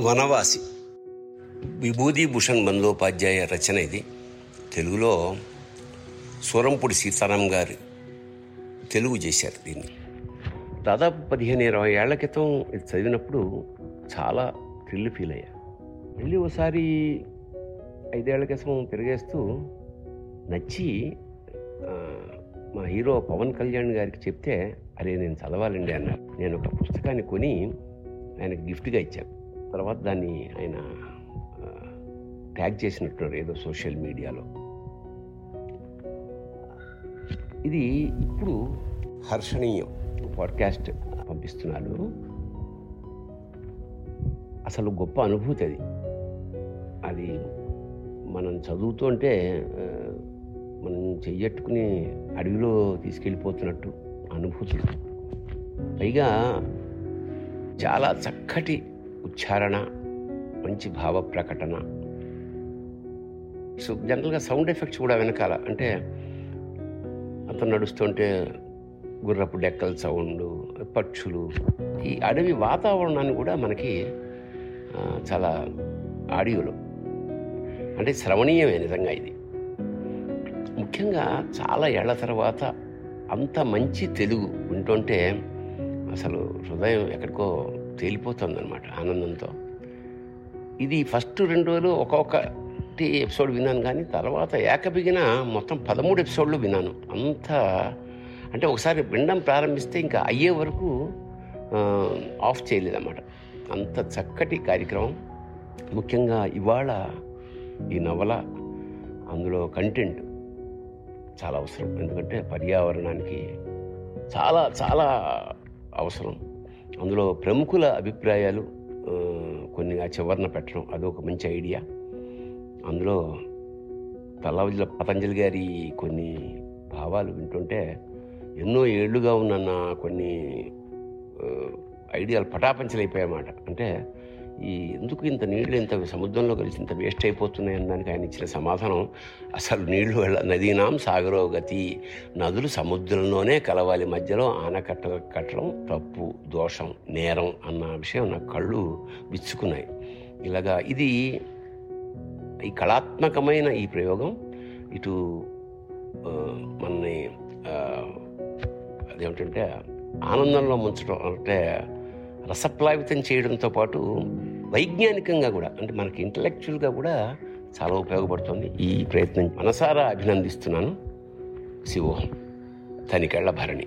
వనవాసి. విభూది భూషణ్ బందోపాధ్యాయ రచన ఇది. తెలుగులో సూరంపూడి సీతారాం గారు తెలుగు చేశారు దీన్ని. దాదాపు పదిహేను ఇరవై ఏళ్ళ క్రితం ఇది చదివినప్పుడు చాలా థ్రిల్ ఫీల్ అయ్యా. మళ్ళీ ఒకసారి ఐదేళ్ళ క్రితం తిరిగేస్తూ నచ్చి మా హీరో పవన్ కళ్యాణ్ గారికి చెప్తే అరే నేను చదవాలండి అన్నారు నేను ఒక పుస్తకాన్ని కొని ఆయనకు గిఫ్ట్గా ఇచ్చాను. తర్వాత దాన్ని ఆయన ట్యాగ్ చేసినట్టున్నారు ఏదో సోషల్ మీడియాలో. ఇది ఇప్పుడు హర్షణీయం. పాడ్కాస్ట్ పంపిస్తున్నారు అసలు గొప్ప అనుభూతి అది. అది మనం చదువుతుంటే మనం చెయ్యట్టుకుని అడవిలో తీసుకెళ్ళిపోతున్నట్టు అనుభూతులు. పైగా చాలా చక్కటి ఉచ్చారణ మంచి భావ ప్రకటన. సో జనరల్గా సౌండ్ ఎఫెక్ట్స్ కూడా వెనకాల అంటే అతను నడుస్తుంటే గుర్రపు డెక్కల సౌండ్ పక్షులు ఈ అడవి వాతావరణాన్ని కూడా మనకి చాలా ఆడియోలో. అంటే శ్రవణీయమే నిజంగా ఇది. ముఖ్యంగా చాలా ఏళ్ళ తర్వాత అంత మంచి తెలుగు వింటుంటే అసలు హృదయం ఎక్కడికో తేలిపోతుందన్నమాట ఆనందంతో. ఇది ఫస్ట్ రెండు రోజులు ఒక్కొక్కటి ఎపిసోడ్ విన్నాను కానీ తర్వాత ఏకబిగిన మొత్తం పదమూడు ఎపిసోడ్లు విన్నాను. అంత అంటే ఒకసారి వినడం ప్రారంభిస్తే ఇంకా అయ్యే వరకు ఆఫ్ చేయలేదన్నమాట. అంత చక్కటి కార్యక్రమం. ముఖ్యంగా ఇవాళ ఈ నవల అందులో కంటెంట్ చాలా అవసరం. ఎందుకంటే పర్యావరణానికి చాలా చాలా అవసరం. అందులో ప్రముఖుల అభిప్రాయాలు కొన్నిగా కొన్ని ఆ చివరన పెట్టడం అదొక మంచి ఐడియా. అందులో తల్లవజుల పతంజలి గారి కొన్ని భావాలు వింటుంటే ఎన్నో ఏళ్ళుగా ఉన్న కొన్ని ఐడియాలు పటాపంచలైపోయాయన్నమాట. అంటే ఈ ఎందుకు ఇంత నీళ్ళు ఇంత సముద్రంలో కలిసి ఇంత వేస్ట్ అయిపోతున్నాయి అన్న దానికి ఆయన ఇచ్చిన సమాధానం అసలు నీళ్ళు వెళ్ళ నదీనాం సాగరోగతి నదులు సముద్రంలోనే కలవాలి మధ్యలో ఆనకట్ట కట్టడం తప్పు దోషం నేరం అన్న విషయం నా కళ్ళు విచ్చుకున్నాయి. ఇలాగా ఇది ఈ కళాత్మకమైన ఈ ప్రయోగం. ఇటు మనని అదేమిటంటే ఆనందంలో ముంచడం అంటే రసప్లావితం చేయడంతో పాటు వైజ్ఞానికంగా కూడా అంటే మనకి ఇంటలెక్చువల్గా కూడా చాలా ఉపయోగపడుతుంది. ఈ ప్రయత్నం మనసారా అభినందిస్తున్నాను. శివోహం. తనికెళ్ళ భరణి.